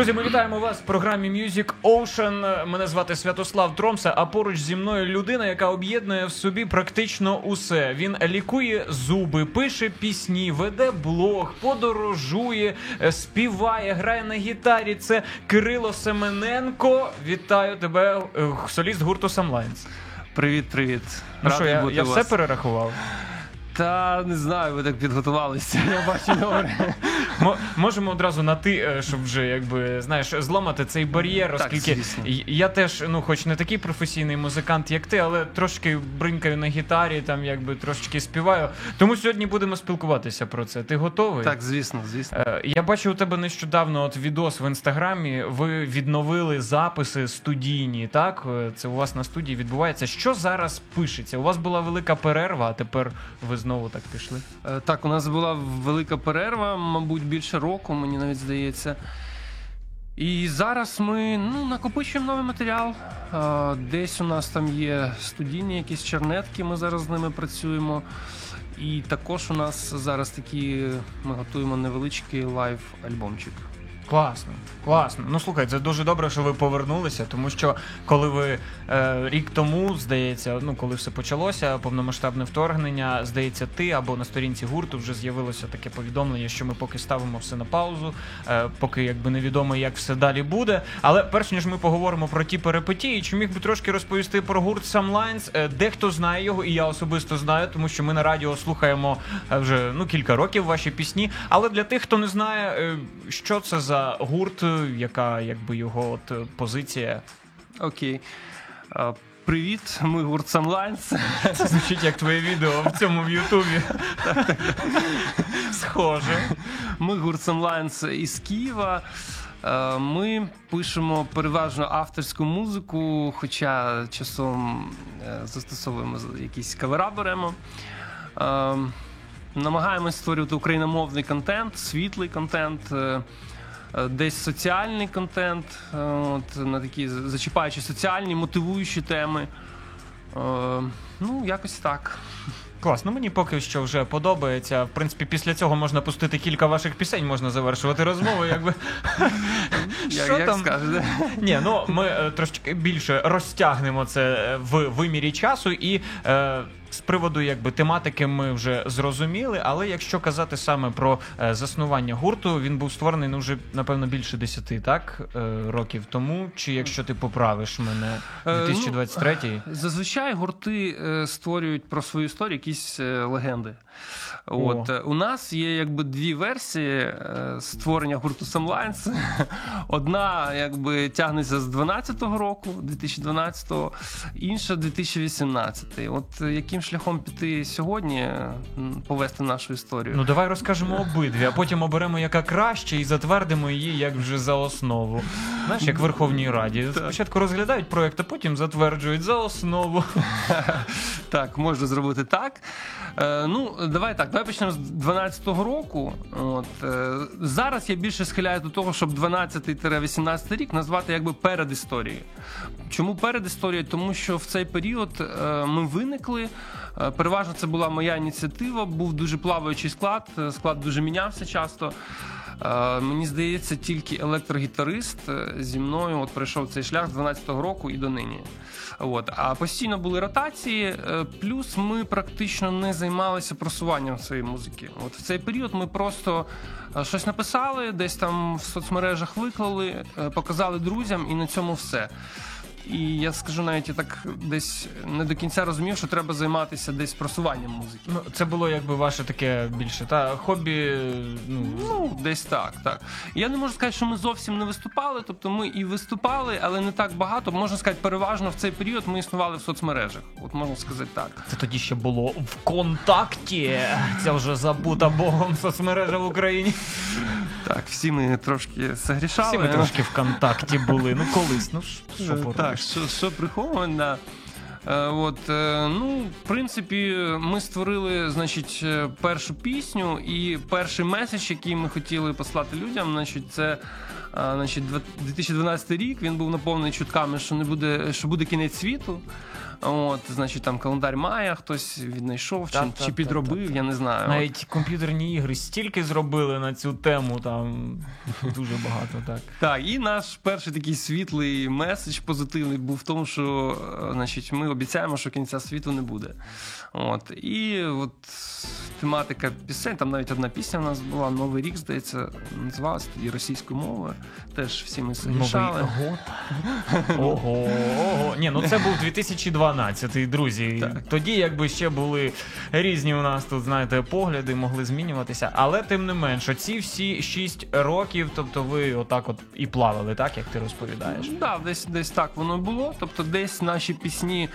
Друзі, ми вітаємо вас в програмі Music Ocean. Мене звати Святослав Тромса. А поруч зі мною людина, яка об'єднує в собі практично усе. Він лікує зуби, пише пісні, веде блог, подорожує, е, співає, грає на гітарі. Це Кирило Семененко. Вітаю тебе, е, соліст гурту Самлайнс. Привіт, привіт. Ну що, я, я все перерахував. Та не знаю, ви так підготувалися. Я бачу добре. Мо- Можемо одразу на ти, е, щоб вже якби знаєш, зламати цей бар'єр, Так, оскільки звісно. й- я теж, ну, хоч не такий професійний музикант, як ти, але трошки бринкаю на гітарі, там якби трошечки співаю. Тому сьогодні будемо спілкуватися про це. Ти готовий? Так, звісно, звісно. Е, Я бачив у тебе нещодавно от відос в інстаграмі. Ви відновили записи студійні. Так, Е, це у вас на студії відбувається. Що зараз пишеться? У вас була велика перерва, а тепер ви знову так пішли. Е, Так, у нас була велика перерва, мабуть, більше року, мені навіть здається. І зараз ми ну, накопичуємо новий матеріал. Е, Десь у нас там є студійні якісь чернетки, ми зараз з ними працюємо. І також у нас зараз такі ми готуємо невеличкий лайв-альбомчик. Класно, класно. Ну слухай, це дуже добре, що ви повернулися, тому що коли ви е, рік тому, здається, ну коли все почалося, повномасштабне вторгнення, здається, ти або на сторінці гурту вже з'явилося таке повідомлення, що ми поки ставимо все на паузу, е, поки якби невідомо, як все далі буде. Але перш ніж ми поговоримо про ті перипетії, чи міг би трошки розповісти про гурт Самлайнс? Е, дехто знає його, і я особисто знаю, тому що ми на радіо слухаємо е, вже ну кілька років ваші пісні. Але для тих, хто не знає, е, що це за гурт, е, яка якби його от е, позиція. Окей. Е, Привіт, ми гурт Some Lines. Це звучить як твоє відео в цьому в Ютубі. Схоже. Ми гурт Самлайнс із Києва. Ми пишемо переважно авторську музику, хоча часом застосовуємо якісь кавера беремо. Е, Намагаємось створювати україномовний контент, світлий контент, десь соціальний контент, е, от, на такі зачіпаючи соціальні, мотивуючі теми. Е, Ну, якось так. Клас, ну мені поки що вже подобається. В принципі, після цього можна пустити кілька ваших пісень, можна завершувати розмову. Якби що як там? Ні, ну ми е, трошки більше розтягнемо це е, в вимірі часу, і е, з приводу якби тематики ми вже зрозуміли. Але якщо казати саме про е, заснування гурту, він був створений ну вже напевно більше десяти, так е, років тому. Чи якщо ти поправиш мене, Е, ну, 2023? Зазвичай гурти створюють про свою історію якісь легенди. От, е, у нас є якби дві версії е, створення гурту Самлайнс. Одна якби тягнеться з 12-го року, 2012-го, інша 2018. От е, яким шляхом піти сьогодні, е, повести нашу історію? Ну давай розкажемо обидві, а потім оберемо яка краще і затвердимо її як вже за основу. Знаєш, як в Верховній Раді. Спочатку розглядають проєкт, а потім затверджують за основу. Так, можна зробити так. Ну, давай так, давай почнемо з 12-го року. От, е, зараз я більше схиляю до того, щоб 12-18 рік назвати якби перед історією. Чому перед історією? Тому що в цей період е, ми виникли. Е, переважно це була моя ініціатива, був дуже плаваючий склад, склад дуже мінявся часто. Е, Мені здається, тільки електрогітарист е, зі мною от пройшов цей шлях з 12-го року і до нині. От. А постійно були ротації, е, плюс ми практично не займалися просуванням своєї музики. От в цей період ми просто щось написали, десь там в соцмережах виклали, показали друзям, і на цьому все. І я скажу навіть я так десь не до кінця розумів, що треба займатися десь просуванням музики. Ну, це було якби ваше таке більше та хобі. Ну, Ну, десь так, так. Я не можу сказати, що ми зовсім не виступали. Тобто ми і виступали, але не так багато. Можна сказати, переважно в цей період ми існували в соцмережах. От можна сказати так. це тоді ще було в контакті. Це вже забута Богом соцмережа в Україні. Так, всі ми трошки загрішали. Всі ми трошки в контакті були. Ну колись, ну що поробиш. Так, що, що приховано. Е, от, е, ну, в принципі, ми створили значить, е, першу пісню, і перший меседж, який ми хотіли послати людям, значить, це значить, 2012 рік. Він був наповнений чутками, що не буде, що буде кінець світу. От, значить, там календар має, хтось віднайшов чи, чи підробив, я не знаю. Навіть комп'ютерні ігри стільки зробили на цю тему, там дуже багато, так. Так, і наш перший такий світлий меседж позитивний був в тому, що значить, ми обіцяємо, що кінця світу не буде. От, І от тематика пісень, там навіть одна пісня в нас була, Новий рік, здається, називалася тоді російською мовою. Теж всі ми. Ого. Ого, ого. Ні, ну це був 2012, друзі. Так. Тоді, якби ще були різні у нас тут, знаєте, погляди, могли змінюватися. Але тим не менше, ці всі 6 років, тобто ви отак от і плавали, так, як ти розповідаєш? Так, да, десь десь так воно було. Тобто, десь наші пісні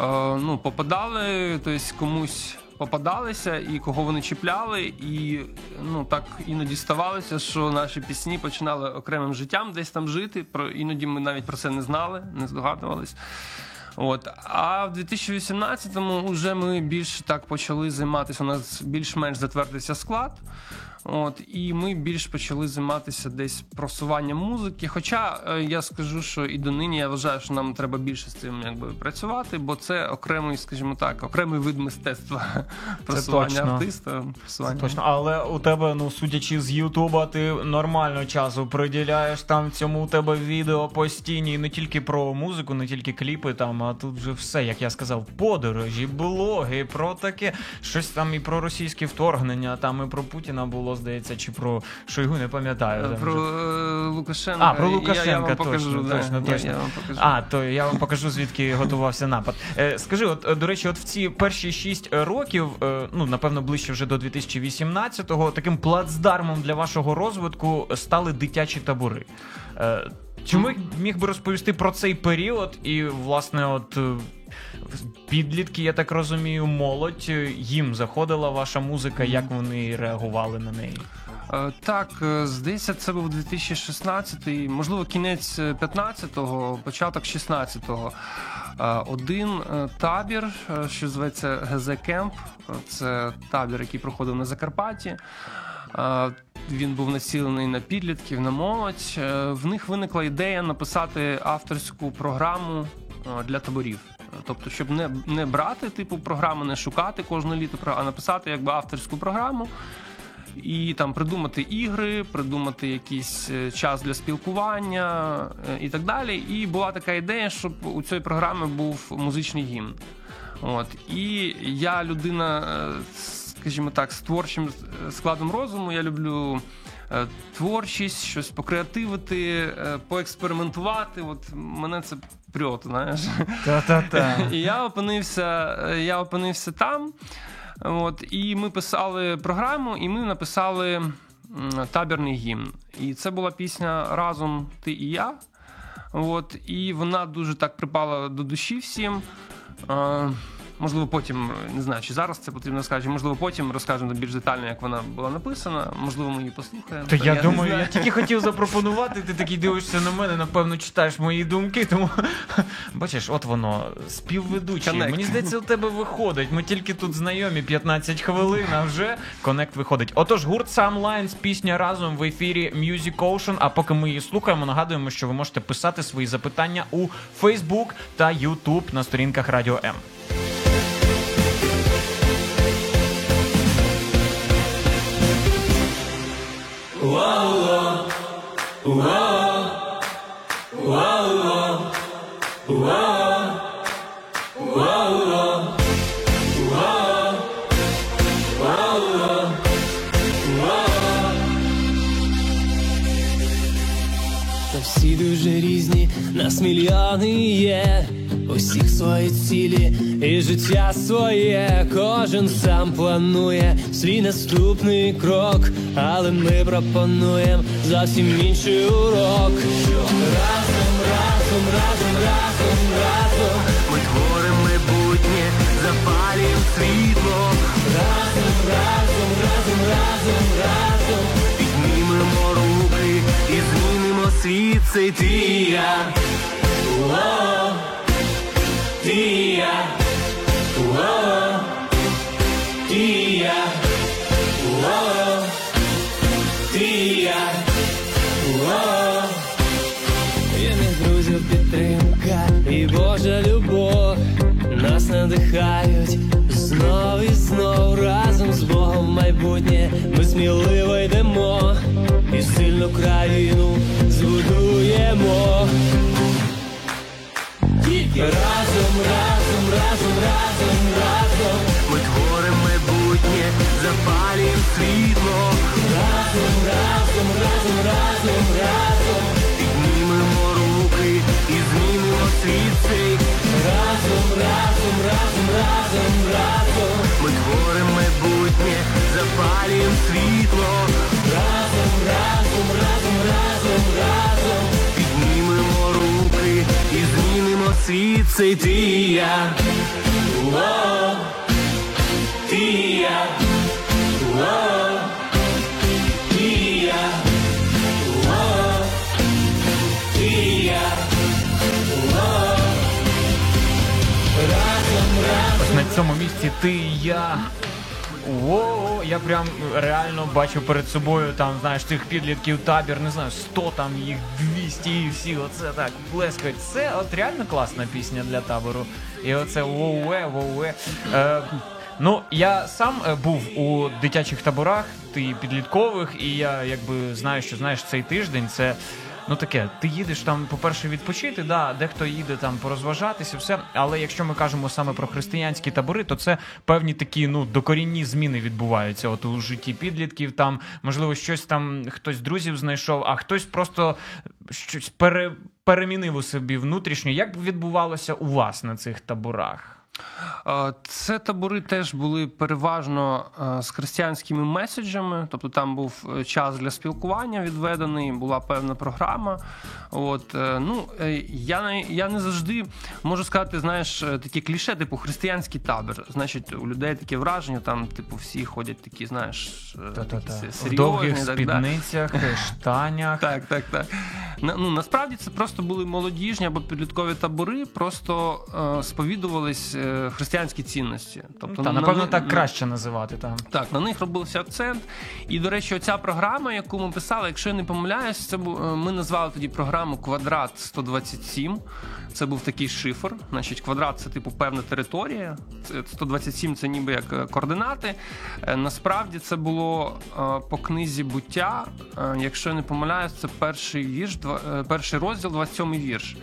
е, ну, попадали, тобто комусь попадалися і кого вони чіпляли, і ну так іноді ставалося, що наші пісні починали окремим життям десь там жити. Про іноді ми навіть про це не знали, не здогадувались. От а в 2018-му вже ми більше так почали займатися. У нас більш-менш затвердився склад. От і ми більш почали займатися десь просуванням музики. Хоча е, я скажу, що і донині я вважаю, що нам треба більше з цим якби працювати, бо це окремий, скажімо так, окремий вид мистецтва просування артиста. Просування. Точно, але у тебе, ну судячи з Ютуба, ти нормально часу приділяєш там цьому у тебе відео постійні, не тільки про музику, не тільки кліпи там, а тут вже все, як я сказав, подорожі, блоги, про таке щось там і про російське вторгнення, там і про Путіна було здається, чи про Шойгу, не пам'ятаю. Про е, Лукашенка. А, про Лукашенка, я, я вам покажу, точно, да. точно, точно. Я, я вам покажу. А, то я вам покажу, звідки готувався напад. Е, Скажи, от, до речі, от в ці перші шість років, е, ну, напевно, ближче вже до 2018-го, таким плацдармом для вашого розвитку стали дитячі табори. Е, чи міг би розповісти про цей період і, власне, от е, підлітки, я так розумію, молодь їм заходила ваша музика, як вони реагували на неї? Е, так, е, здається, це був 2016, можливо, кінець 15-го, початок 16-го. Один табір, що зветься ГЗ Кемп, це табір, який проходив на Закарпатті. Він був націлений на підлітків, на молодь. В них виникла ідея написати авторську програму для таборів. Тобто, щоб не не брати типу програми, не шукати кожне літо, а написати якби авторську програму. І там придумати ігри, придумати якийсь е, час для спілкування е, і так далі. І була така ідея, щоб у цієї програми був музичний гімн. От і я людина, е, скажімо так, з творчим складом розуму. Я люблю творчість, щось покреативити, поекспериментувати. От мене це прьот, знаєш. Та-та-та. І я опинився, я опинився там. От, І ми писали програму, і ми написали табірний гімн. І це була пісня Разом ти і я. От, І вона дуже так припала до душі всім. Можливо, потім не знаю, чи зараз це потрібно сказати, можливо, потім розкажемо більш детально, як вона була написана. Можливо, ми її послухаємо. То я, я думаю, я тільки хотів запропонувати. Ти такий дивишся на мене, напевно, читаєш мої думки. Тому бачиш, от воно співведучий. Connect. Мені здається, у тебе виходить. Ми тільки тут знайомі 15 хвилин, а вже connect виходить. Отож, гурт Some Lines, пісня разом в ефірі Music Ocean. А поки ми її слухаємо, нагадуємо, що ви можете писати свої запитання у Facebook та YouTube на сторінках Радіо М. Всі дуже різні, нас мільйони є усіх свої цілі і життя своє, кожен сам планує свій наступний крок, але ми пропонуємо зовсім інший урок. Що Разом, разом, разом, разом, разом ми творимо майбутнє, запалім світло. Разом, разом, разом, разом, разом піднімемо руки і змінимо світ цей я. О, я, О, ти і я, О. Вірних друзів підтримка і Божа любов. Нас надихають знов і знов. Разом з Богом майбутнє ми сміливо йдемо і сильну країну збудуємо. Разом, разом, разом, разом, разом ми творимо майбутнє, запалюємо світло. Разом, разом, разом, разом, разом піднімемо руки і змінимо світ цей. Разом, разом, разом, разом, разом ми творимо майбутнє, запалюємо світло. Разом, разом, разом, разом, разом світ цей ти і я. О, ти і я. О, ти на цьому місці ти і я. О, я прям реально бачу перед собою там, знаєш, цих підлітків табір, не знаю, 100 там їх 200 і всі оце так плескають. Це от реально класна пісня для табору. І оце воуе. Е, ну, я сам е, був у дитячих таборах, ти підліткових, і я якби знаю, що знаєш цей тиждень це. Ну таке, ти їдеш там, по-перше, відпочити, да, дехто їде там порозважатися, все. Але якщо ми кажемо саме про християнські табори, то це певні такі ну докорінні зміни відбуваються. От у житті підлітків там, можливо, щось там хтось друзів знайшов, а хтось просто щось пере, перемінив у собі внутрішньо. Як відбувалося у вас на цих таборах? Е, Це табори теж були переважно е, з християнськими меседжами, тобто там був е, час для спілкування відведений, була певна програма. От ну я не я не завжди можу сказати, знаєш, такі кліше, типу християнський табір. Значить, у людей таке враження, там, типу, всі ходять такі, знаєш, такі се- В серйозні, довгих так, спідницях, штанях. Так, так, так. Ну насправді це просто були молодіжні або підліткові табори, просто сповідувались християнські цінності. Тобто, Та, на напевно, них- так краще називати там. Так, на них робився акцент. І, до речі, оця програма, яку ми писали, якщо я не помиляюсь, це бу- е, ми назвали тоді програму Квадрат 127. Це був такий шифр. Значить, квадрат це типу певна територія. Це 127 це ніби як е, координати. Е, Насправді це було е, по книзі буття. Е, Якщо я не помиляюсь, це перший вірш, е, перший розділ, 27 вірш.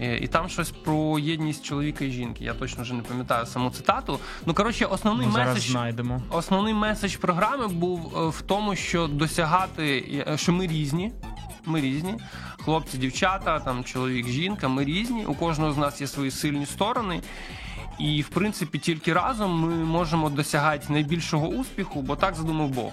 Е, І там щось про єдність чоловіка і жінки. Я точно вже не пам'ятаю саму цитату. Ну коротше, основний Ми зараз меседж знайдемо. Основний меседж програми був е, в тому, що досягати, е, що ми різні. Ми різні, хлопці, дівчата, там чоловік, жінка. Ми різні. У кожного з нас є свої сильні сторони. І в принципі тільки разом ми можемо досягати найбільшого успіху, бо так задумав Бог.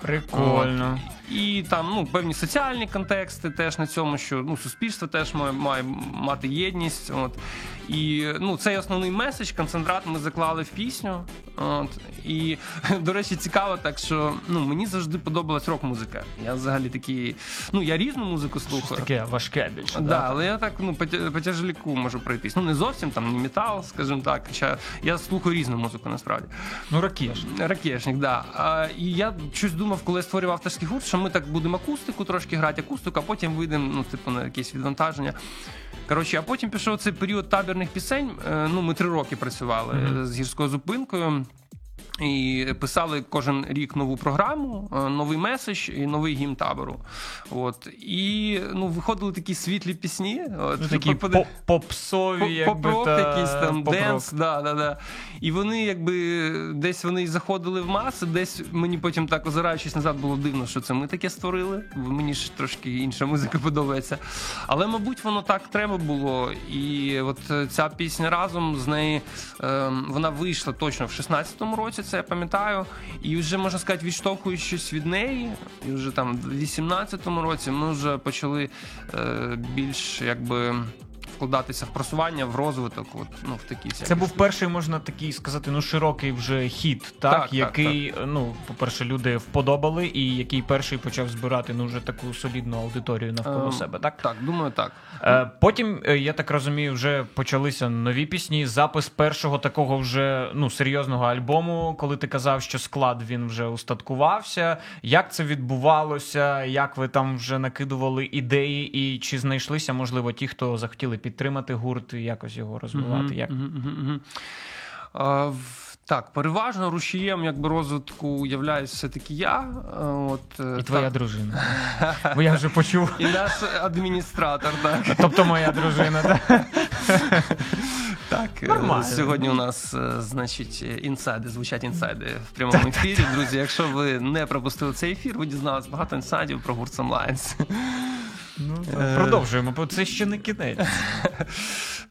Прикольно. І там ну певні соціальні контексти теж на цьому, що ну суспільство теж має, має мати єдність. От і ну цей основний меседж, концентрат ми заклали в пісню. От і до речі, цікаво, так що ну мені завжди подобалась рок-музика. Я взагалі такий, ну я різну музику Щось слухаю. таке важке більше. Да, але я так ну по, тяжеліку можу пройтись. Ну не зовсім там не метал, скажімо так. Хоча я слухаю різну музику насправді. Ну, ракеш. Ракешник, да. А, і я щось думав, коли я створював авторський гурт, що ми так будемо акустику трошки грати, акустику, а потім вийдемо, ну, типу, на якесь відвантаження. Коротше, а потім пішов цей період табірних пісень. Е, Ну, ми три роки працювали Мгм. з гірською зупинкою. І писали кожен рік нову програму, е, новий меседж і новий гімн табору. От і ну виходили такі світлі пісні. От, Ну, такі попсові, якби, поп-рок та... якийсь там поп-рок. dance, да, да, да. І вони якби десь вони заходили в маси, десь мені потім так озираючись назад було дивно, що це ми таке створили. Мені ж трошки інша музика подобається. Але, мабуть, воно так треба було. І от е, ця пісня разом з неї ем, вона вийшла точно в 16-му році, це я пам'ятаю. І вже можна сказати, відштовхуючись від неї, і вже там в 18-му році ми вже почали е, більш якби вкладатися в просування, в розвиток. От, ну, в такі Це був перший, можна такий сказати, ну широкий вже хід, так, Так, так, який, ну, по-перше, люди вподобали, і який перший почав збирати ну вже таку солідну аудиторію навколо Ем, себе, так? Так, думаю, так. Е, Потім, е, я так розумію, вже почалися нові пісні. Запис першого такого вже ну серйозного альбому, коли ти казав, що склад він вже устаткувався. Як це відбувалося? Як ви там вже накидували ідеї, і чи знайшлися, можливо, ті, хто захотіли підтримати гурт і якось його розвивати? Як Так, переважно рушієм якби розвитку являюсь все-таки я. е, От, е, і твоя так. дружина? Бо я вже почув. І наш адміністратор, так. Тобто моя дружина, так? Так, е, Нормально. сьогодні у нас, значить, інсайди, звучать інсайди в прямому ефірі. Друзі, якщо ви не пропустили цей ефір, ви дізналися багато інсайдів про гурт Самлайнс. Ну, Е. продовжуємо, бо це ще не кінець.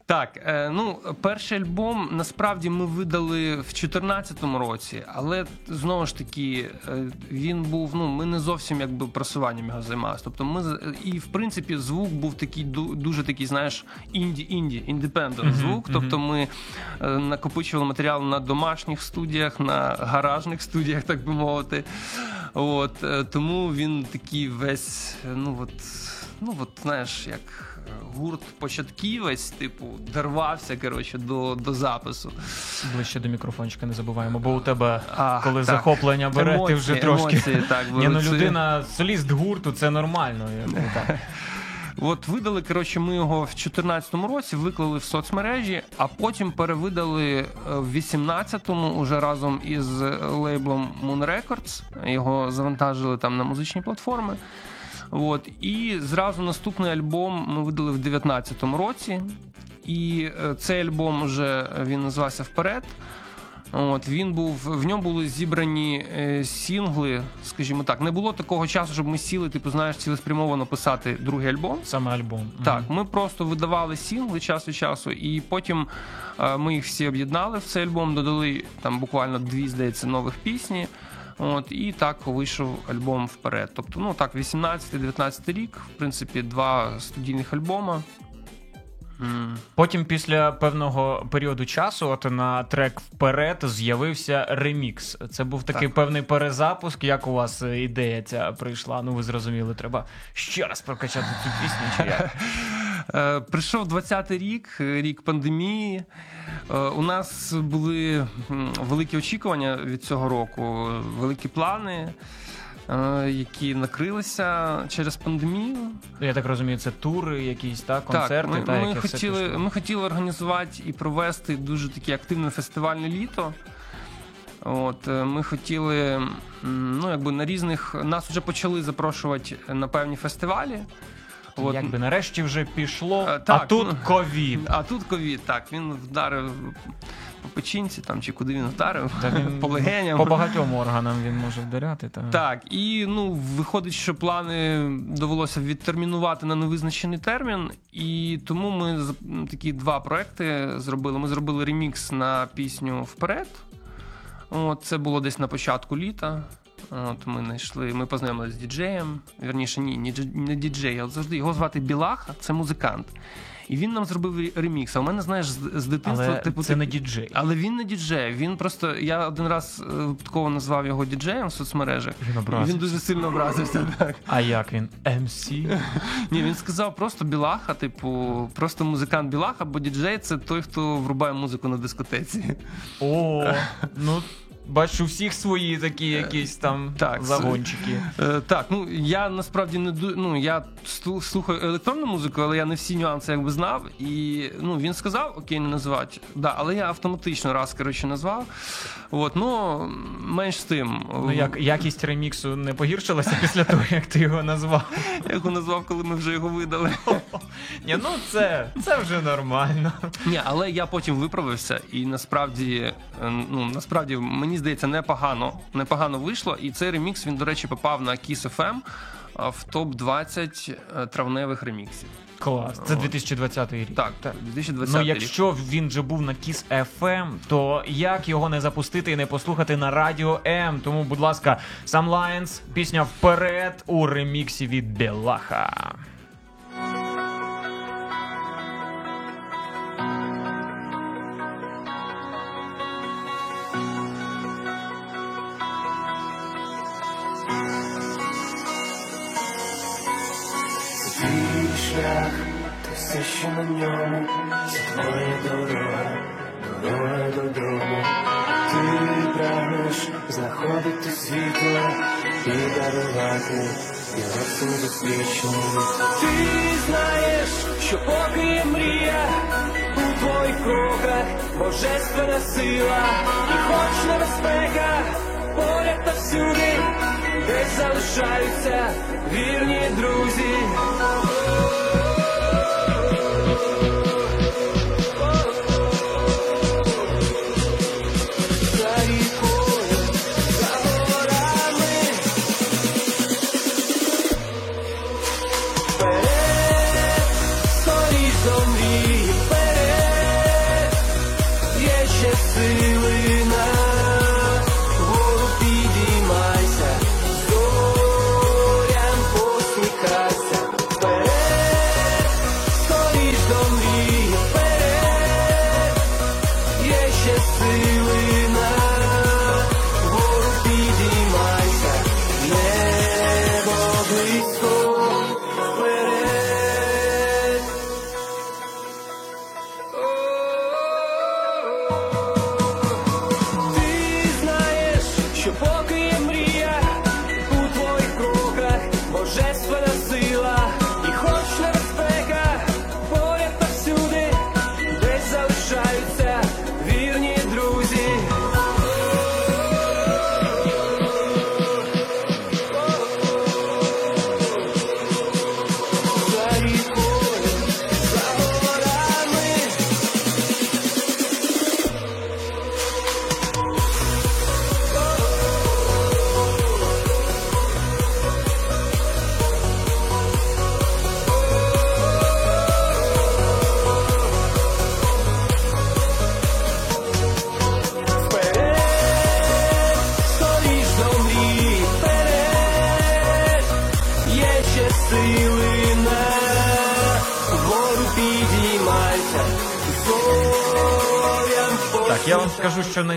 Так, е, ну перший альбом насправді ми видали в 2014 році, але знову ж таки е, він був. Ну ми не зовсім якби просуванням його займалися. Тобто, ми і в принципі звук був такий дуже такий, знаєш, інді, інді, індепендент звук. Тобто, ми накопичували матеріал на домашніх студіях, на гаражних студіях, так би мовити. От тому він такий весь, ну от, ну от знаєш, як. е, Гурт початківець, типу, дорвався коротше, до, до запису. Ближче до мікрофончика не забуваємо, бо у тебе, Ах, коли так. захоплення бере, ти вже трошки. емоції, так, Ні, ну людина, соліст гурту, це нормально. так. От видали, коротше, ми його в 2014 році виклали в соцмережі, а потім перевидали е, в 18-му уже разом із лейблом Moon Records. Його завантажили там на музичні платформи. От, і зразу наступний альбом ми видали в 19-му році. І е, цей альбом вже він називався Вперед. От він був в ньому були зібрані е, сінгли, скажімо так. Не було такого часу, щоб ми сіли, типу, знаєш, цілеспрямовано писати другий альбом. Саме альбом. Так, ми просто видавали сінгли час від часу, і потім е, ми їх всі об'єднали в цей альбом, додали там буквально дві, здається, нових пісні. От, і так вийшов альбом вперед. Тобто, ну так, 18-19 рік, в принципі, два студійних альбома. Потім, після певного періоду часу, от на трек вперед з'явився ремікс. Це був такий Так. певний перезапуск. Як у вас е, ідея ця прийшла? Ну ви зрозуміли, треба ще раз прокачати цю пісню. Чи як? Е, Прийшов 20-й рік, е, рік пандемії. Е, У нас були великі очікування від цього року, великі плани, які накрилися через пандемію. Я так розумію, це тури, якісь та концерти. так, та, ми, ми, все хотіли, ми хотіли організувати і провести дуже таке активне фестивальне літо. От, ми хотіли, ну, якби на різних. Нас вже почали запрошувати на певні фестивалі. От, Якби нарешті вже пішло, Е, а так, тут ну, ковід. А тут ковід, так, він вдарив по печінці там, чи куди він вдарив, Та він по легеням. По багатьом органам він може вдаряти. Та. Так, і ну виходить, що плани довелося відтермінувати на невизначений термін, і тому ми такі два проекти зробили. Ми зробили ремікс на пісню Вперед. От, це було десь на початку літа. От ми знайшли, ми познайомилися з діджеєм. Вірніше, ні, не дж- не діджей, а от завжди його звати Білаха, це музикант. І він нам зробив ремікс. А у мене, знаєш, з, дитинства, Але типу, це ти- не діджей. але він не діджей. Він просто я один раз е, випадково назвав його діджеєм в соцмережах. Він образився. він дуже сильно образився. Так А як він? MC? ні, він сказав просто білаха, типу, просто музикант білаха, бо діджей це той, хто врубає музику на дискотеці. О, ну бачу, у всіх свої такі якісь там так, загончики. Е, так, ну я насправді не ду... ну, я слухаю електронну музику, але я не всі нюанси якби знав. І ну він сказав, окей, не називати. Да, але я автоматично раз коротше назвав. От, ну менш з тим. Ну як якість реміксу не погіршилася після того, як ти його назвав? Я його назвав, коли ми вже його видали. Ні, ну це, це вже нормально. Ні, але я потім виправився, і насправді, е, ну насправді мені здається, непогано, непогано вийшло. І цей ремікс він, до речі, попав на Kiss FM в топ 20 е, травневих реміксів. Клас. Це 2020 рік. Так, так, 2020 Ну, рік. якщо він же був на Kiss FM, то як його не запустити і не послухати на радіо М? Тому, будь ласка, сам Лайонс, пісня вперед у реміксі від Белаха. Все, що на ньому, це твоя дорога, дорога додому. Ти прагнеш знаходити світло і дарувати його всім досвідченим. Ти знаєш, що поки є мрія у твоїх кроках божественна сила, і хоч небезпека поряд та всюди, десь залишаються вірні друзі.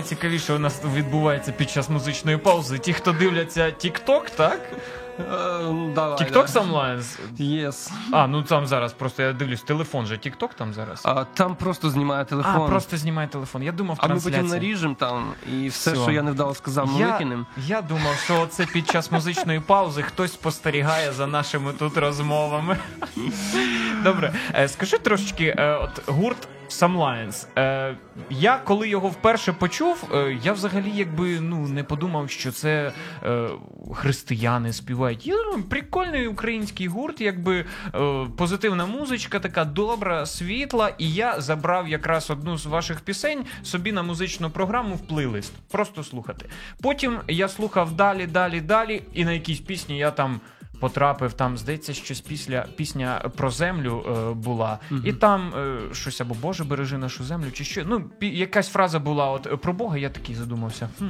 Найцікавіше у нас відбувається під час музичної паузи. Ті, хто дивляться TikTok, так? Е, TikTok да. Yes. А, ну там зараз просто я дивлюсь, телефон же TikTok там зараз. А, там просто знімає телефон. А, просто знімає телефон. Я думав, А ми трансляція. потім наріжемо там, і все, Всьо. що я не вдало сказав, ми Я, викинемо. я думав, що це під час музичної паузи хтось спостерігає за нашими тут розмовами. Добре, е, скажи трошечки, е, от гурт Some Lions. Е, я коли його вперше почув, е, я взагалі якби ну не подумав, що це е, християни співають. Я прикольний український гурт, якби е, позитивна музичка, така добра, світла. І я забрав якраз одну з ваших пісень собі на музичну програму в плейлист. Просто слухати. Потім я слухав далі, далі, далі, і на якійсь пісні я там. Потрапив там, здається, щось після пісня про землю е, була, і там е, щось або Боже бережи нашу землю, чи що. Ну, пі- якась фраза була от е, про Бога, я такий задумався. Хм,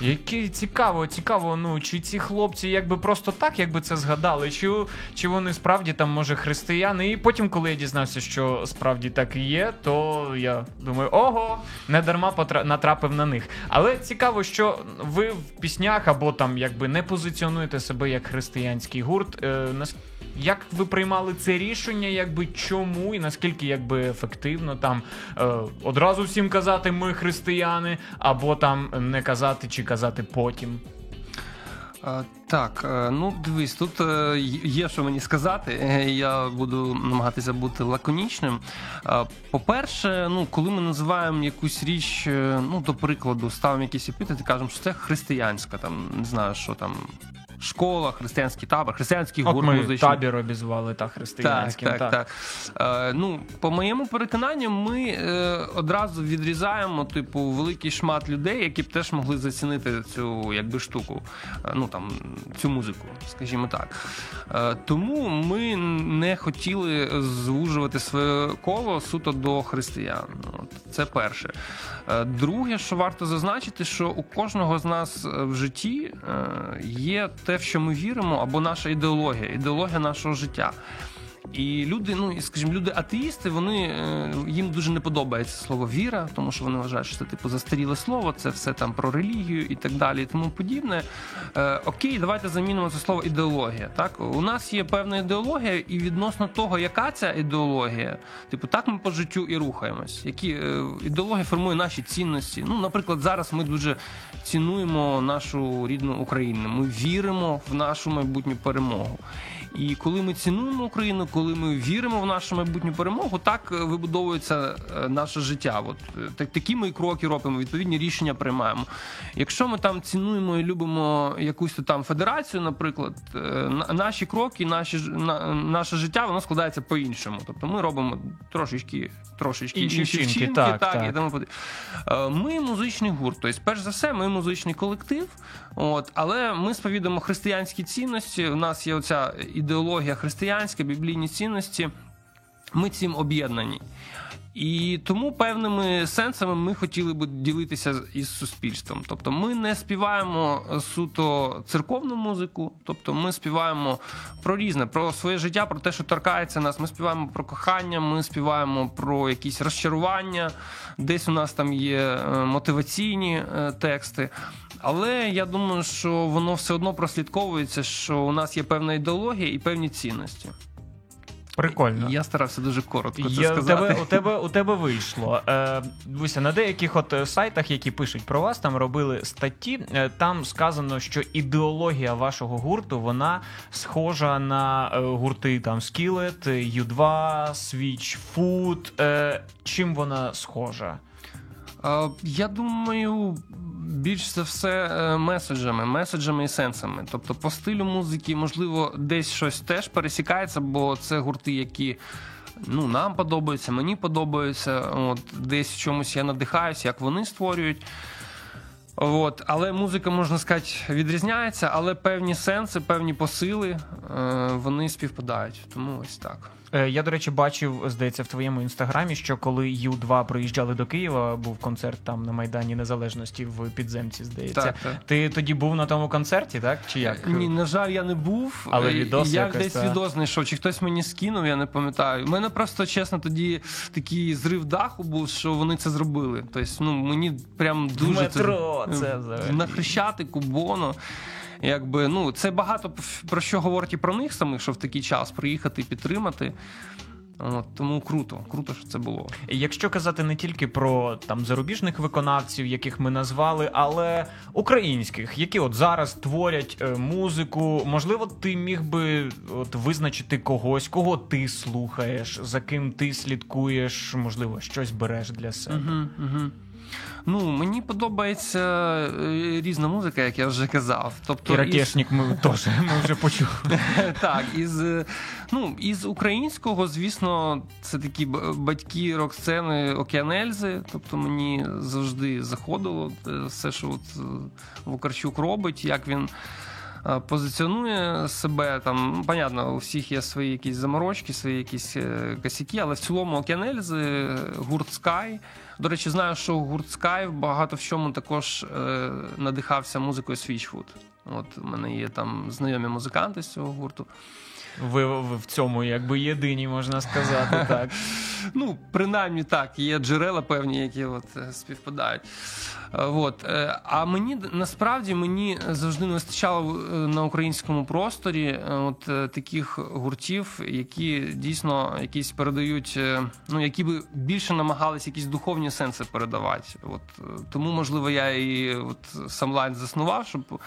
який цікаво, цікаво, ну чи ці хлопці якби просто так, якби це згадали, чи, чи вони справді там, може, християни. І потім, коли я дізнався, що справді так і є, то я думаю, ого, не дарма потра- натрапив на них. Але цікаво, що ви в піснях або там якби не позиціонуєте себе як християнський гурт. Е, як ви приймали це рішення, якби чому і наскільки якби ефективно там е, одразу всім казати ми християни, або там не казати чи казати потім? Так, е, ну дивись, тут є що мені сказати. Я буду намагатися бути лаконічним. По-перше, ну коли ми називаємо якусь річ, ну до прикладу, ставимо якісь епітети, кажемо, що це християнська, там не знаю, що там. Школа, християнський табор, християнський гурт музичний. табір обізвали та християнським. Так, так, так. Е, ну, по моєму переконанню, ми е, одразу відрізаємо, типу, великий шмат людей, які б теж могли зацінити цю якби штуку, е, ну там цю музику, скажімо так. Е, тому ми не хотіли звужувати своє коло суто до християн. От, це перше. Е, друге, що варто зазначити, що у кожного з нас е, в житті е, є те, в що ми віримо, або наша ідеологія, ідеологія нашого життя. І люди, ну і скажімо, люди атеїсти, вони е, їм дуже не подобається слово віра, тому що вони вважають, що це типу застаріле слово, це все там про релігію і так далі, і тому подібне. Е, окей, давайте замінимо це слово ідеологія. Так, у нас є певна ідеологія, і відносно того, яка ця ідеологія, типу, так ми по життю і рухаємось. Які е, ідеологія формує наші цінності. Ну, наприклад, зараз ми дуже цінуємо нашу рідну Україну. Ми віримо в нашу майбутню перемогу. І коли ми цінуємо Україну, коли ми віримо в нашу майбутню перемогу, так е, вибудовується е, наше життя. От е, так, такі ми кроки робимо, відповідні рішення приймаємо. Якщо ми там цінуємо і любимо якусь там федерацію, наприклад, наші кроки, наші наше життя, воно складається по-іншому. Тобто ми робимо трошечки, трошечки Інші інші, вчинки, вчинки, так, так, так. і тому. Е, Ми музичний гурт. Тобто, перш за все, ми музичний колектив. От, але ми сповідуємо християнські цінності. У нас є оця ідеологія християнська, біблійні цінності. Ми цим об'єднані. І тому певними сенсами ми хотіли би ділитися із суспільством. Тобто, ми не співаємо суто церковну музику, тобто ми співаємо про різне, про своє життя, про те, що торкається нас. Ми співаємо про кохання, ми співаємо про якісь розчарування. Десь у нас там є е, мотиваційні е, тексти. Але я думаю, що воно все одно прослідковується, що у нас є певна ідеологія і певні цінності. Прикольно. Я старався дуже коротко це у, сказати. тебе, у, тебе, у тебе вийшло. Е, дивися, на деяких от е, сайтах, які пишуть про вас, там робили статті. е, Там сказано, що ідеологія вашого гурту вона схожа на е, гурти там Skillet, U2, Switch Food. Е, чим вона схожа? Я думаю, більш за все е, меседжами, меседжами і сенсами. Тобто, по стилю музики, можливо, десь щось теж пересікається, бо це гурти, які. Ну, нам подобаються, мені подобаються. От десь в чомусь я надихаюся, як вони створюють. От, але музика, можна сказати, відрізняється, але певні сенси, певні посили е, вони співпадають. Тому ось так. Е, Я, до речі, бачив, здається, в твоєму інстаграмі, що коли Ю2 приїжджали до Києва, був концерт там на Майдані Незалежності в підземці, здається. Так, так. Ти тоді був на тому концерті, так? Чи як? Ні, на жаль, я не був. Але Е, відос я якось, десь та. відос знайшов, чи хтось мені скинув, я не пам'ятаю. У мене просто чесно тоді такий зрив даху був, що вони це зробили. Тобто, ну мені прям дуже метро це взагалі. на хрещатику, боно. Якби ну це багато про що говорить і про них самих, що в такий час приїхати підтримати. От, тому круто, круто, що це було. Якщо казати не тільки про там зарубіжних виконавців, яких ми назвали, але українських, які от зараз творять е, музику, можливо, ти міг би от визначити когось, кого ти слухаєш, за ким ти слідкуєш, можливо, щось береш для себе. Угу, угу. Ну, мені подобається е, різна музика, як я вже казав. Тобто І із- ми теж ми вже почули. Так, із, е, ну, із українського, звісно, це такі батьки рок-сцени Океанельзи. Тобто мені завжди заходило е, все, що от Вукарчук робить, як він. Позиціонує себе там, ну, понятно, у всіх є свої якісь заморочки, свої якісь косяки, але в цілому Океанельзи, гурт Sky. До речі, знаю, що гурт Sky багато в чому також е, надихався музикою Switchfoot. От у мене є там знайомі музиканти з цього гурту. Ви, ви в цьому якби єдині, можна сказати, так. Ну, принаймні так, є джерела певні, які от е, співпадають. Е, От. е, А мені насправді мені завжди не вистачало е, на українському просторі от таких гуртів, які дійсно якісь передають, ну які би більше намагались якісь духовні сенси передавати. От тому, можливо, я і от сам лайн заснував, щоб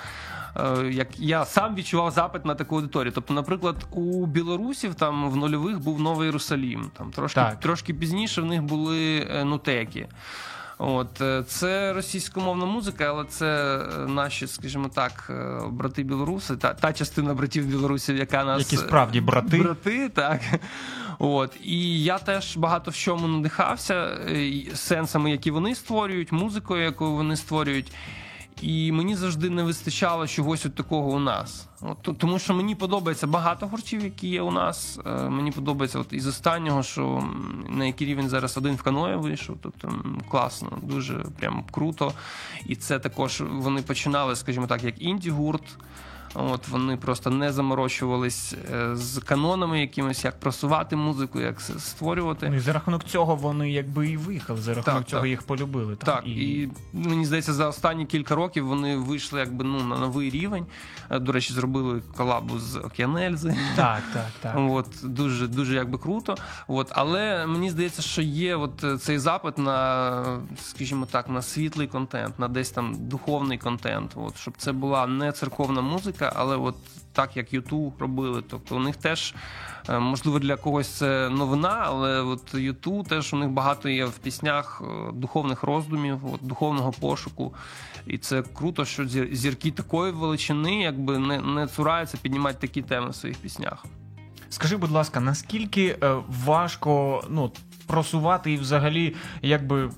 як я сам відчував запит на таку аудиторію. Тобто, наприклад, у білорусів там в нульових був Новий Єрусалім. Там трошки, Так. трошки пізніше в них були нутеки. От е, це російськомовна музика, але це е, наші, скажімо так, е, брати білоруси, та, та частина братів білорусів, яка нас Які справді брати. брати, так. От і я теж багато в чому надихався сенсами, які вони створюють, музикою, яку вони створюють. І мені завжди не вистачало чогось от такого у нас. От, тому що мені подобається багато гуртів, які є у нас. Е, мені подобається от із останнього, що на який рівень зараз один в каноє вийшов. Тобто класно, дуже прям круто. І це також вони починали, скажімо так, як інді-гурт. От вони просто не заморочувались е, з канонами якимось, як просувати музику, як створювати. Ну, і за рахунок цього вони якби і виїхали, за рахунок Так, цього так. їх полюбили. Так, і мені здається, за останні кілька років вони вийшли якби ну на новий рівень. Е, До речі, зробили колабу з Океанельзи. так, так, так. От дуже дуже якби круто. От, але мені здається, що є от е, цей запит на, скажімо так, на світлий контент, на десь там духовний контент. От, щоб це була не церковна музика, але от так як Юту робили. Тобто у них теж. е, Можливо, для когось це новина, але от Юту теж у них багато є в піснях е, духовних роздумів, от, духовного пошуку. І це круто, що зір- зірки такої величини якби не, не цураються піднімати такі теми в своїх піснях. Скажи, будь ласка, наскільки е, важко ну, просувати і взагалі якби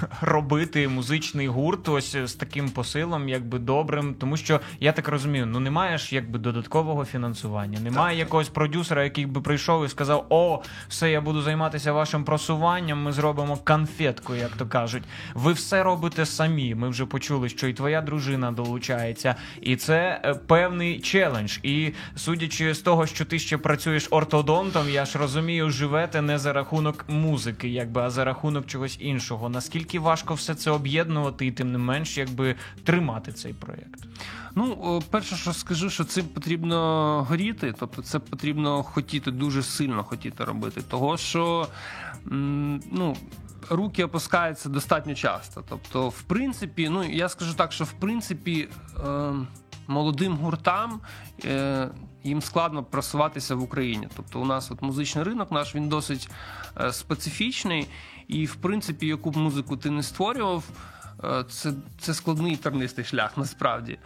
робити музичний гурт ось з таким посилом, якби добрим, тому що я так розумію, ну немає ж якби додаткового фінансування, немає якогось продюсера, який би прийшов і сказав: О, все, я буду займатися вашим просуванням. Ми зробимо конфетку, як то кажуть. Ви все робите самі. Ми вже почули, що і твоя дружина долучається, і це е, певний челендж. І судячи з того, що ти ще працюєш ортодонтом, я ж розумію, живете не за рахунок музики, якби, а за рахунок чогось іншого. Наскільки важко все це об'єднувати і тим не менш, якби тримати цей проєкт? Ну, перше, що скажу, що цим потрібно горіти, тобто це потрібно хотіти дуже сильно хотіти робити. Того що ну, руки опускаються достатньо часто. Тобто, в принципі, ну я скажу так, що в принципі е, молодим гуртам. Е, їм складно просуватися в Україні. Тобто, у нас от музичний ринок наш він досить е, специфічний, і в принципі, яку б музику ти не створював, е, це, це складний тернистий шлях насправді.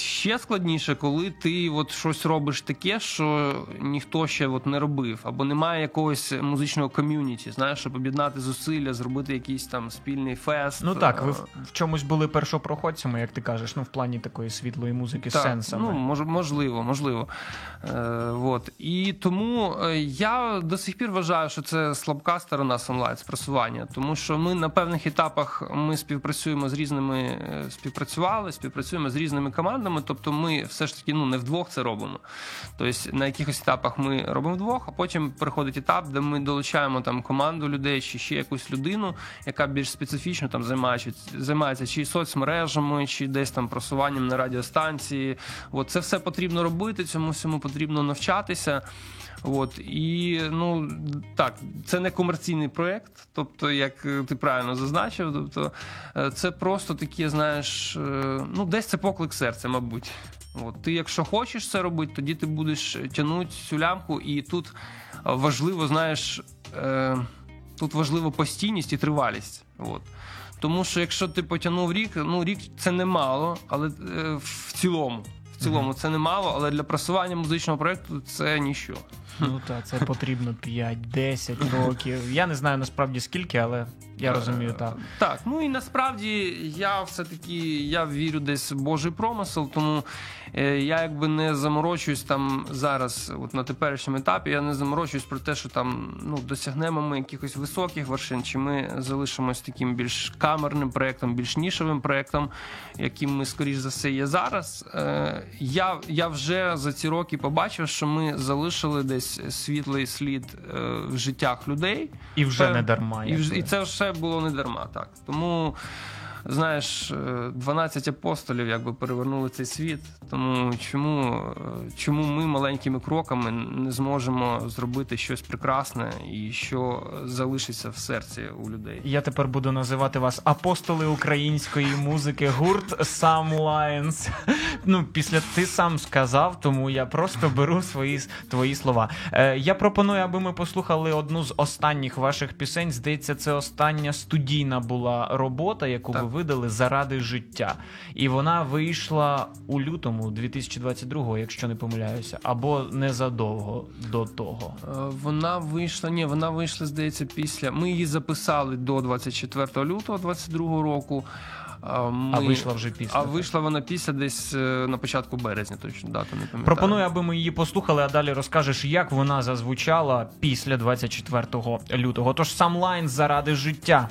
Ще складніше, коли ти от щось робиш таке, що ніхто ще от не робив, або немає якогось музичного ком'юніті, знаєш, щоб об'єднати зусилля, зробити якийсь там спільний фест. Ну так, ви Е, в, в чомусь були першопроходцями, як ти кажеш, ну в плані такої світлої музики з сенсами. Ну, мож, можливо, можливо. Е, от. І тому е, я до сих пір вважаю, що це слабка сторона Sunlight просування, тому що ми на певних етапах ми співпрацюємо з різними, е, співпрацювали, співпрацюємо з різними командами. Тобто, ми все ж таки ну не вдвох це робимо. Тобто на якихось етапах ми робимо вдвох, а потім приходить етап, де ми долучаємо там команду людей чи ще якусь людину, яка більш специфічно там займається, займається чи соцмережами, чи десь там просуванням на радіостанції. От це все потрібно робити, цьому всьому потрібно навчатися. От і ну так, це не комерційний проект, тобто, як е, ти правильно зазначив, тобто е, це просто такі, знаєш, е, ну десь це поклик серця, мабуть. От ти, якщо хочеш це робити, тоді ти будеш тягнути цю лямку, і тут важливо, знаєш, е, тут важливо постійність і тривалість. От. Тому що якщо ти потягнув рік, ну рік це немало, але е, в цілому. В цілому це немало, але для просування музичного проекту це ніщо. Ну так, це потрібно 5-10 років. Я не знаю насправді скільки, але я розумію так. Так, ну і насправді я все-таки я вірю десь в Божий промисел, тому е, я якби не заморочуюсь там зараз, от на теперішньому етапі, я не заморочуюсь про те, що там ну, досягнемо ми якихось високих вершин, чи ми залишимось таким більш камерним проєктом, більш нішевим проєктом, яким ми, скоріш за все, є зараз. Е, я, я вже за ці роки побачив, що ми залишили десь світлий слід е, в життях людей. І вже Пев- не дарма. І, в і це все було не дарма, так. Тому, знаєш, е, 12 апостолів якби перевернули цей світ. Тому чому, е, чому ми маленькими кроками не зможемо зробити щось прекрасне і що залишиться в серці у людей? Я тепер буду називати вас апостоли української музики, гурт Some Lions. Ну, після ти сам сказав, тому я просто беру свої твої слова. Е, я пропоную, аби ми послухали одну з останніх ваших пісень. Здається, це остання студійна була робота, яку Так. ви видали заради життя. І вона вийшла у лютому 2022, якщо не помиляюся, або незадовго до того. Е, Вона вийшла, ні, вона вийшла, здається, після. Ми її записали до 24 лютого 22 року. Ми... А вийшла вже після. А вийшла вона після десь е, на початку березня, точно дату не пам'ятаю. Пропоную, аби ми її послухали, а далі розкажеш, як вона зазвучала після 24 лютого. Тож сам лайн заради життя.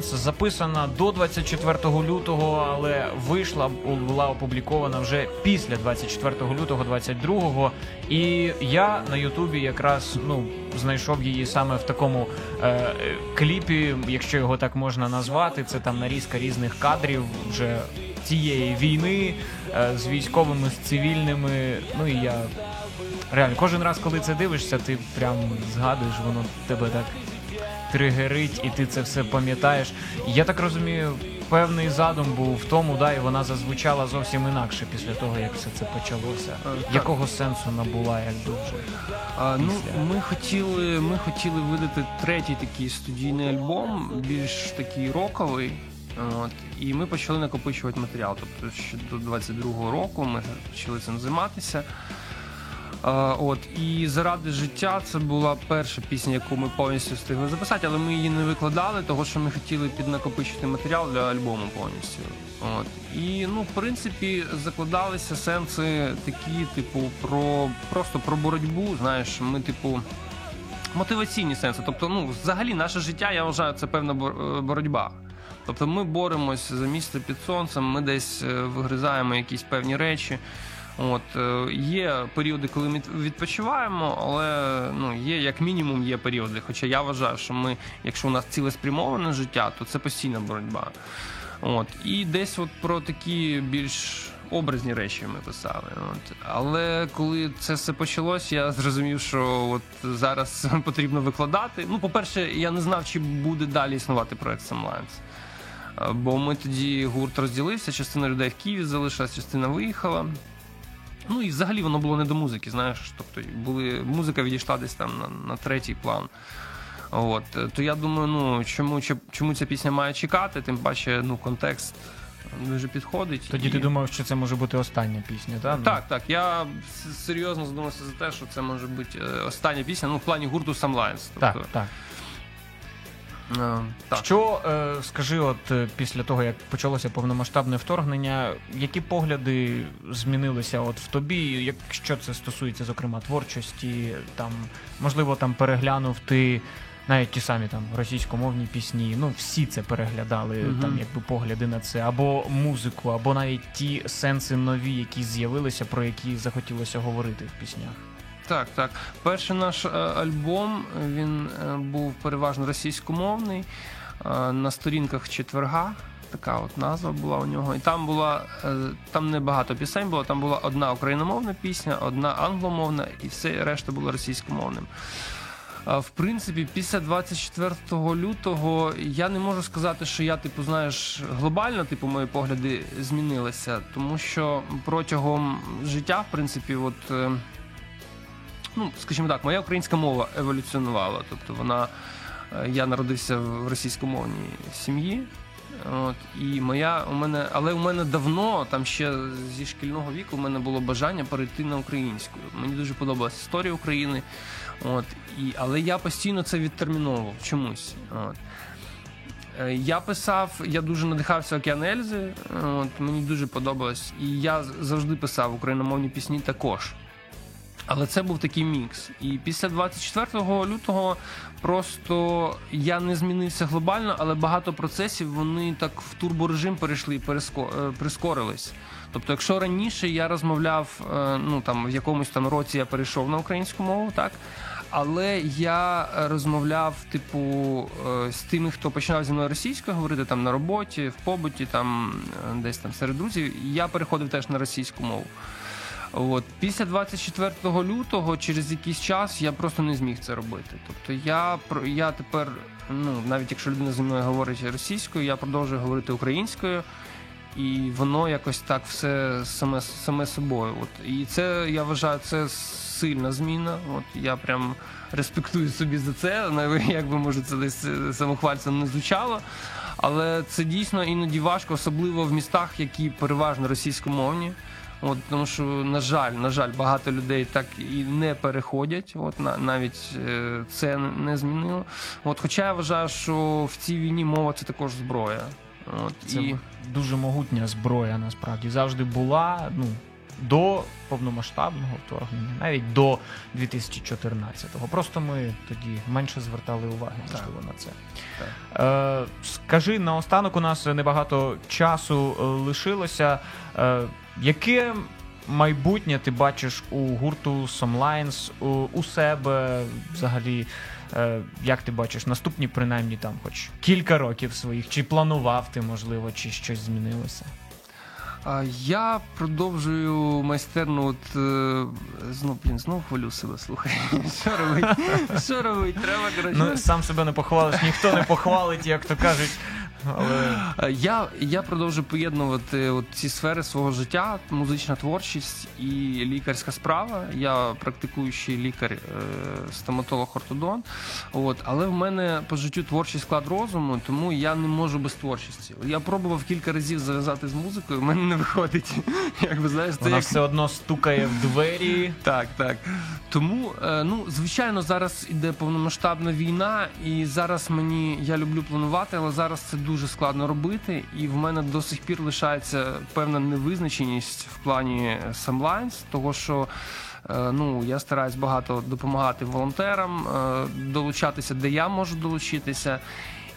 Some записана до 24 лютого, але вийшла була опублікована вже після 24 лютого 22-го. І я на Ютубі якраз ну знайшов її саме в такому е, кліпі, якщо його так можна назвати. Це там нарізка різних кадрів вже цієї війни е, з військовими, з цивільними. Ну і я реально кожен раз, коли це дивишся, ти прям згадуєш, воно тебе так тригерить, і ти це все пам'ятаєш. Я так розумію, певний задум був в тому, да, і вона зазвучала зовсім інакше після того, як все це почалося. так. Якого сенсу набула, як дуже? А, ну, ми хотіли, ми хотіли видати третій такий студійний альбом, більш такий роковий. От, і ми почали накопичувати матеріал. Тобто ще до 22-го року ми почали цим займатися. От, і заради життя це була перша пісня, яку ми повністю встигли записати, але ми її не викладали, тому що ми хотіли піднакопичити матеріал для альбому повністю. От. І ну, в принципі, закладалися сенси такі, типу, про просто про боротьбу. Знаєш, ми, типу, мотиваційні сенси. Тобто, ну, взагалі, наше життя, я вважаю, це певна е, боротьба. Тобто ми боремось за місто під сонцем, ми десь е, вигризаємо якісь певні речі. От е, є періоди, коли ми відпочиваємо, але ну є як мінімум є періоди. Хоча я вважаю, що ми, якщо у нас цілеспрямоване життя, то це постійна боротьба. От і десь от про такі більш образні речі ми писали. От. Але коли це все почалось, я зрозумів, що от зараз потрібно викладати. Ну, по-перше, я не знав, чи буде далі існувати проект Lines. Е, Бо ми тоді гурт розділився, частина людей в Києві залишилась, частина виїхала. Ну і взагалі воно було не до музики, знаєш. Тобто були, музика відійшла десь там на, на третій план. От. То я думаю, ну чому, чому ця пісня має чекати, тим паче ну, контекст дуже підходить. Тоді І- ти думав, що це може бути остання пісня, так? так, так. Я серйозно задумався за те, що це може бути е, остання пісня, ну в плані гурту Some Lines. Так, Тобто, так. Е, так. Що е, скажи, от е, після того як почалося повномасштабне вторгнення, які погляди змінилися от в тобі, якщо це стосується, зокрема, творчості, там можливо там переглянув ти навіть ті самі там російськомовні пісні, ну всі це переглядали, Мгм. там якби погляди на це, або музику, або навіть ті сенси нові, які з'явилися, про які захотілося говорити в піснях. Так, так. Перший наш е, альбом він е, був переважно російськомовний. Е, на сторінках четверга така от назва була у нього. І там була там не багато пісень було, там була одна україномовна пісня, одна англомовна, і все решта було російськомовним. В принципі, після 24 лютого я не можу сказати, що я, типу, знаєш, глобально, типу, мої погляди змінилися, тому що протягом життя, в принципі, от. Ну, скажімо так, моя українська мова еволюціонувала. Тобто вона. е, Я народився в російськомовній сім'ї. От, і моя у мене, але у мене давно, там ще зі шкільного віку, у мене було бажання перейти на українську. Мені дуже подобалася історія України. От, і, але я постійно це відтерміновував чомусь. От. Е, Я писав, я дуже надихався Океан Ельзи, от, мені дуже подобалось. І я завжди писав україномовні пісні також. Але це був такий мікс. І після 24 лютого просто я не змінився глобально, але багато процесів вони так в турборежим перейшли і е, прискорились. Тобто, якщо раніше я розмовляв, е, ну там в якомусь там році я перейшов на українську мову, так. Але я розмовляв, типу, е, з тими, хто починав зі мною російською говорити там на роботі, в побуті, там десь там серед друзів. Я переходив теж на російську мову. От після 24 лютого, через якийсь час, я просто не зміг це робити. Тобто, я я тепер, ну навіть якщо людина зі мною говорить російською, я продовжую говорити українською, і воно якось так все саме саме собою. От і це я вважаю, це сильна зміна. От я прям респектую собі за це. Як би може це десь е, самохвальцем не звучало. Але це дійсно іноді важко, особливо в містах, які переважно російськомовні. От, тому що, на жаль, на жаль, багато людей так і не переходять. От на, навіть е, це не змінило. От, хоча я вважаю, що в цій війні мова це також зброя. От, Це і... дуже могутня зброя, насправді. Завжди була. Ну, до повномасштабного вторгнення, навіть до 2014-го. Просто ми тоді менше звертали уваги, можливо, на це. Е, скажи, наостанок у нас небагато часу е, лишилося. Е, яке майбутнє ти бачиш у гурту Somlines, у, у себе взагалі? Е, як ти бачиш наступні, принаймні там, хоч кілька років своїх, чи планував ти, можливо, чи щось змінилося? Я продовжую майстерну. От е, знов, блін, знов хвалю себе, слухай. Що робить? Що робить? Треба коротше. Ну, сам себе не похвалиш, ніхто не похвалить, як то кажуть. Але Е, Я, я продовжую поєднувати от ці сфери свого життя: музична творчість і лікарська справа. Я практикуючий лікар, е, стоматолог-ортодон. От, але в мене по життю творчий склад розуму, тому я не можу без творчості. Я пробував кілька разів зав'язати з музикою, в мене не виходить. Як би знаєш, це вона як все одно стукає в двері. так, так. Тому, е, ну, звичайно, зараз іде повномасштабна війна, і зараз мені я люблю планувати, але зараз це дуже складно робити. І в мене до сих пір лишається певна невизначеність в плані Samlines, того що. е, Ну, я стараюсь багато допомагати волонтерам, е, долучатися, де я можу долучитися.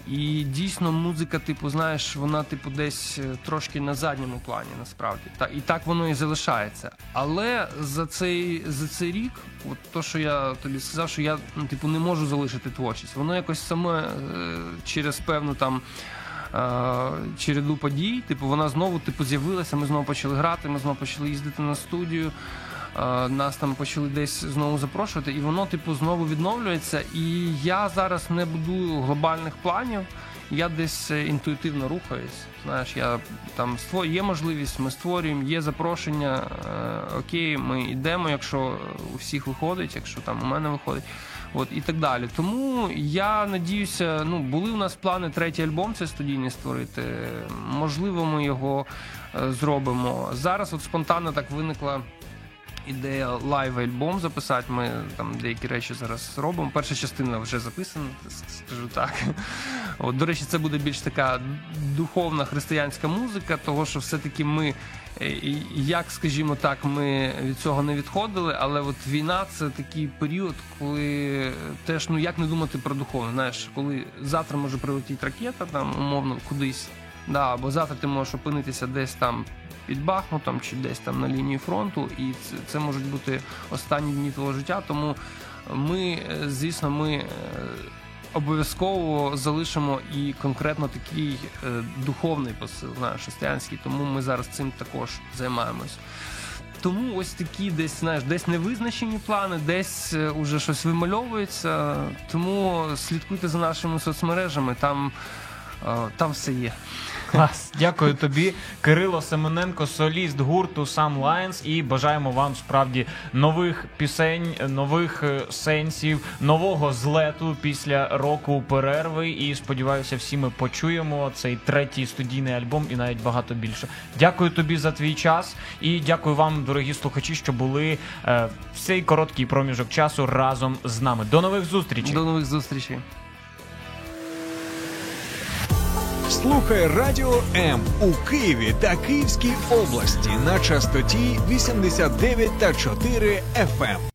І дійсно музика, типу, знаєш, вона, типу, десь е, трошки на задньому плані, насправді. Та, і так воно і залишається. Але за цей, за цей рік, от то, що я тобі сказав, що я ну, типу, не можу залишити творчість. Воно якось саме е, через певну там. Е, Череду подій, типу, вона знову типу з'явилася. Ми знову почали грати, ми знову почали їздити на студію. е, Нас там почали десь знову запрошувати, і воно, типу, знову відновлюється. І я зараз не будую глобальних планів. Я десь е, інтуїтивно рухаюсь. Знаєш, я там ство- є можливість, ми створюємо, є запрошення. е, окей, ми йдемо, якщо у всіх виходить, якщо там у мене виходить. От і так далі. Тому я надіюся, ну були у нас плани третій альбом, це студійний створити. Можливо, ми його е, зробимо. Зараз от спонтанно так виникла ідея live альбом записати. Ми там деякі речі зараз робимо. Перша частина вже записана, скажу так. От, до речі, це буде більш така духовна християнська музика, того що все-таки ми, е, як скажімо так, ми від цього не відходили. Але от війна це такий період, коли теж ну як не думати про духовне. Знаєш, коли завтра може прилетіти ракета, там умовно кудись. Да, або завтра ти можеш опинитися десь там під Бахмутом чи десь там на лінії фронту, і це, це можуть бути останні дні твого життя. Тому ми, е, звісно, ми е, обов'язково залишимо і конкретно такий е, духовний посил, знаєш, християнський. Тому ми зараз цим також займаємось. Тому ось такі десь, знаєш, десь невизначені плани, десь е, уже щось вимальовується. Тому слідкуйте за нашими соцмережами, там, там все є. Клас, дякую тобі, Кирило Семененко, соліст гурту Some Lions, і бажаємо вам справді нових пісень, нових е, сенсів, нового злету після року перерви. І сподіваюся, всі ми почуємо цей третій студійний альбом і навіть багато більше. Дякую тобі за твій час і дякую вам, дорогі слухачі, що були е, в цей короткий проміжок часу разом з нами. До нових зустрічей. До нових зустрічей. Слухай Радіо М у Києві та Київській області на частоті 89 та 4 FM.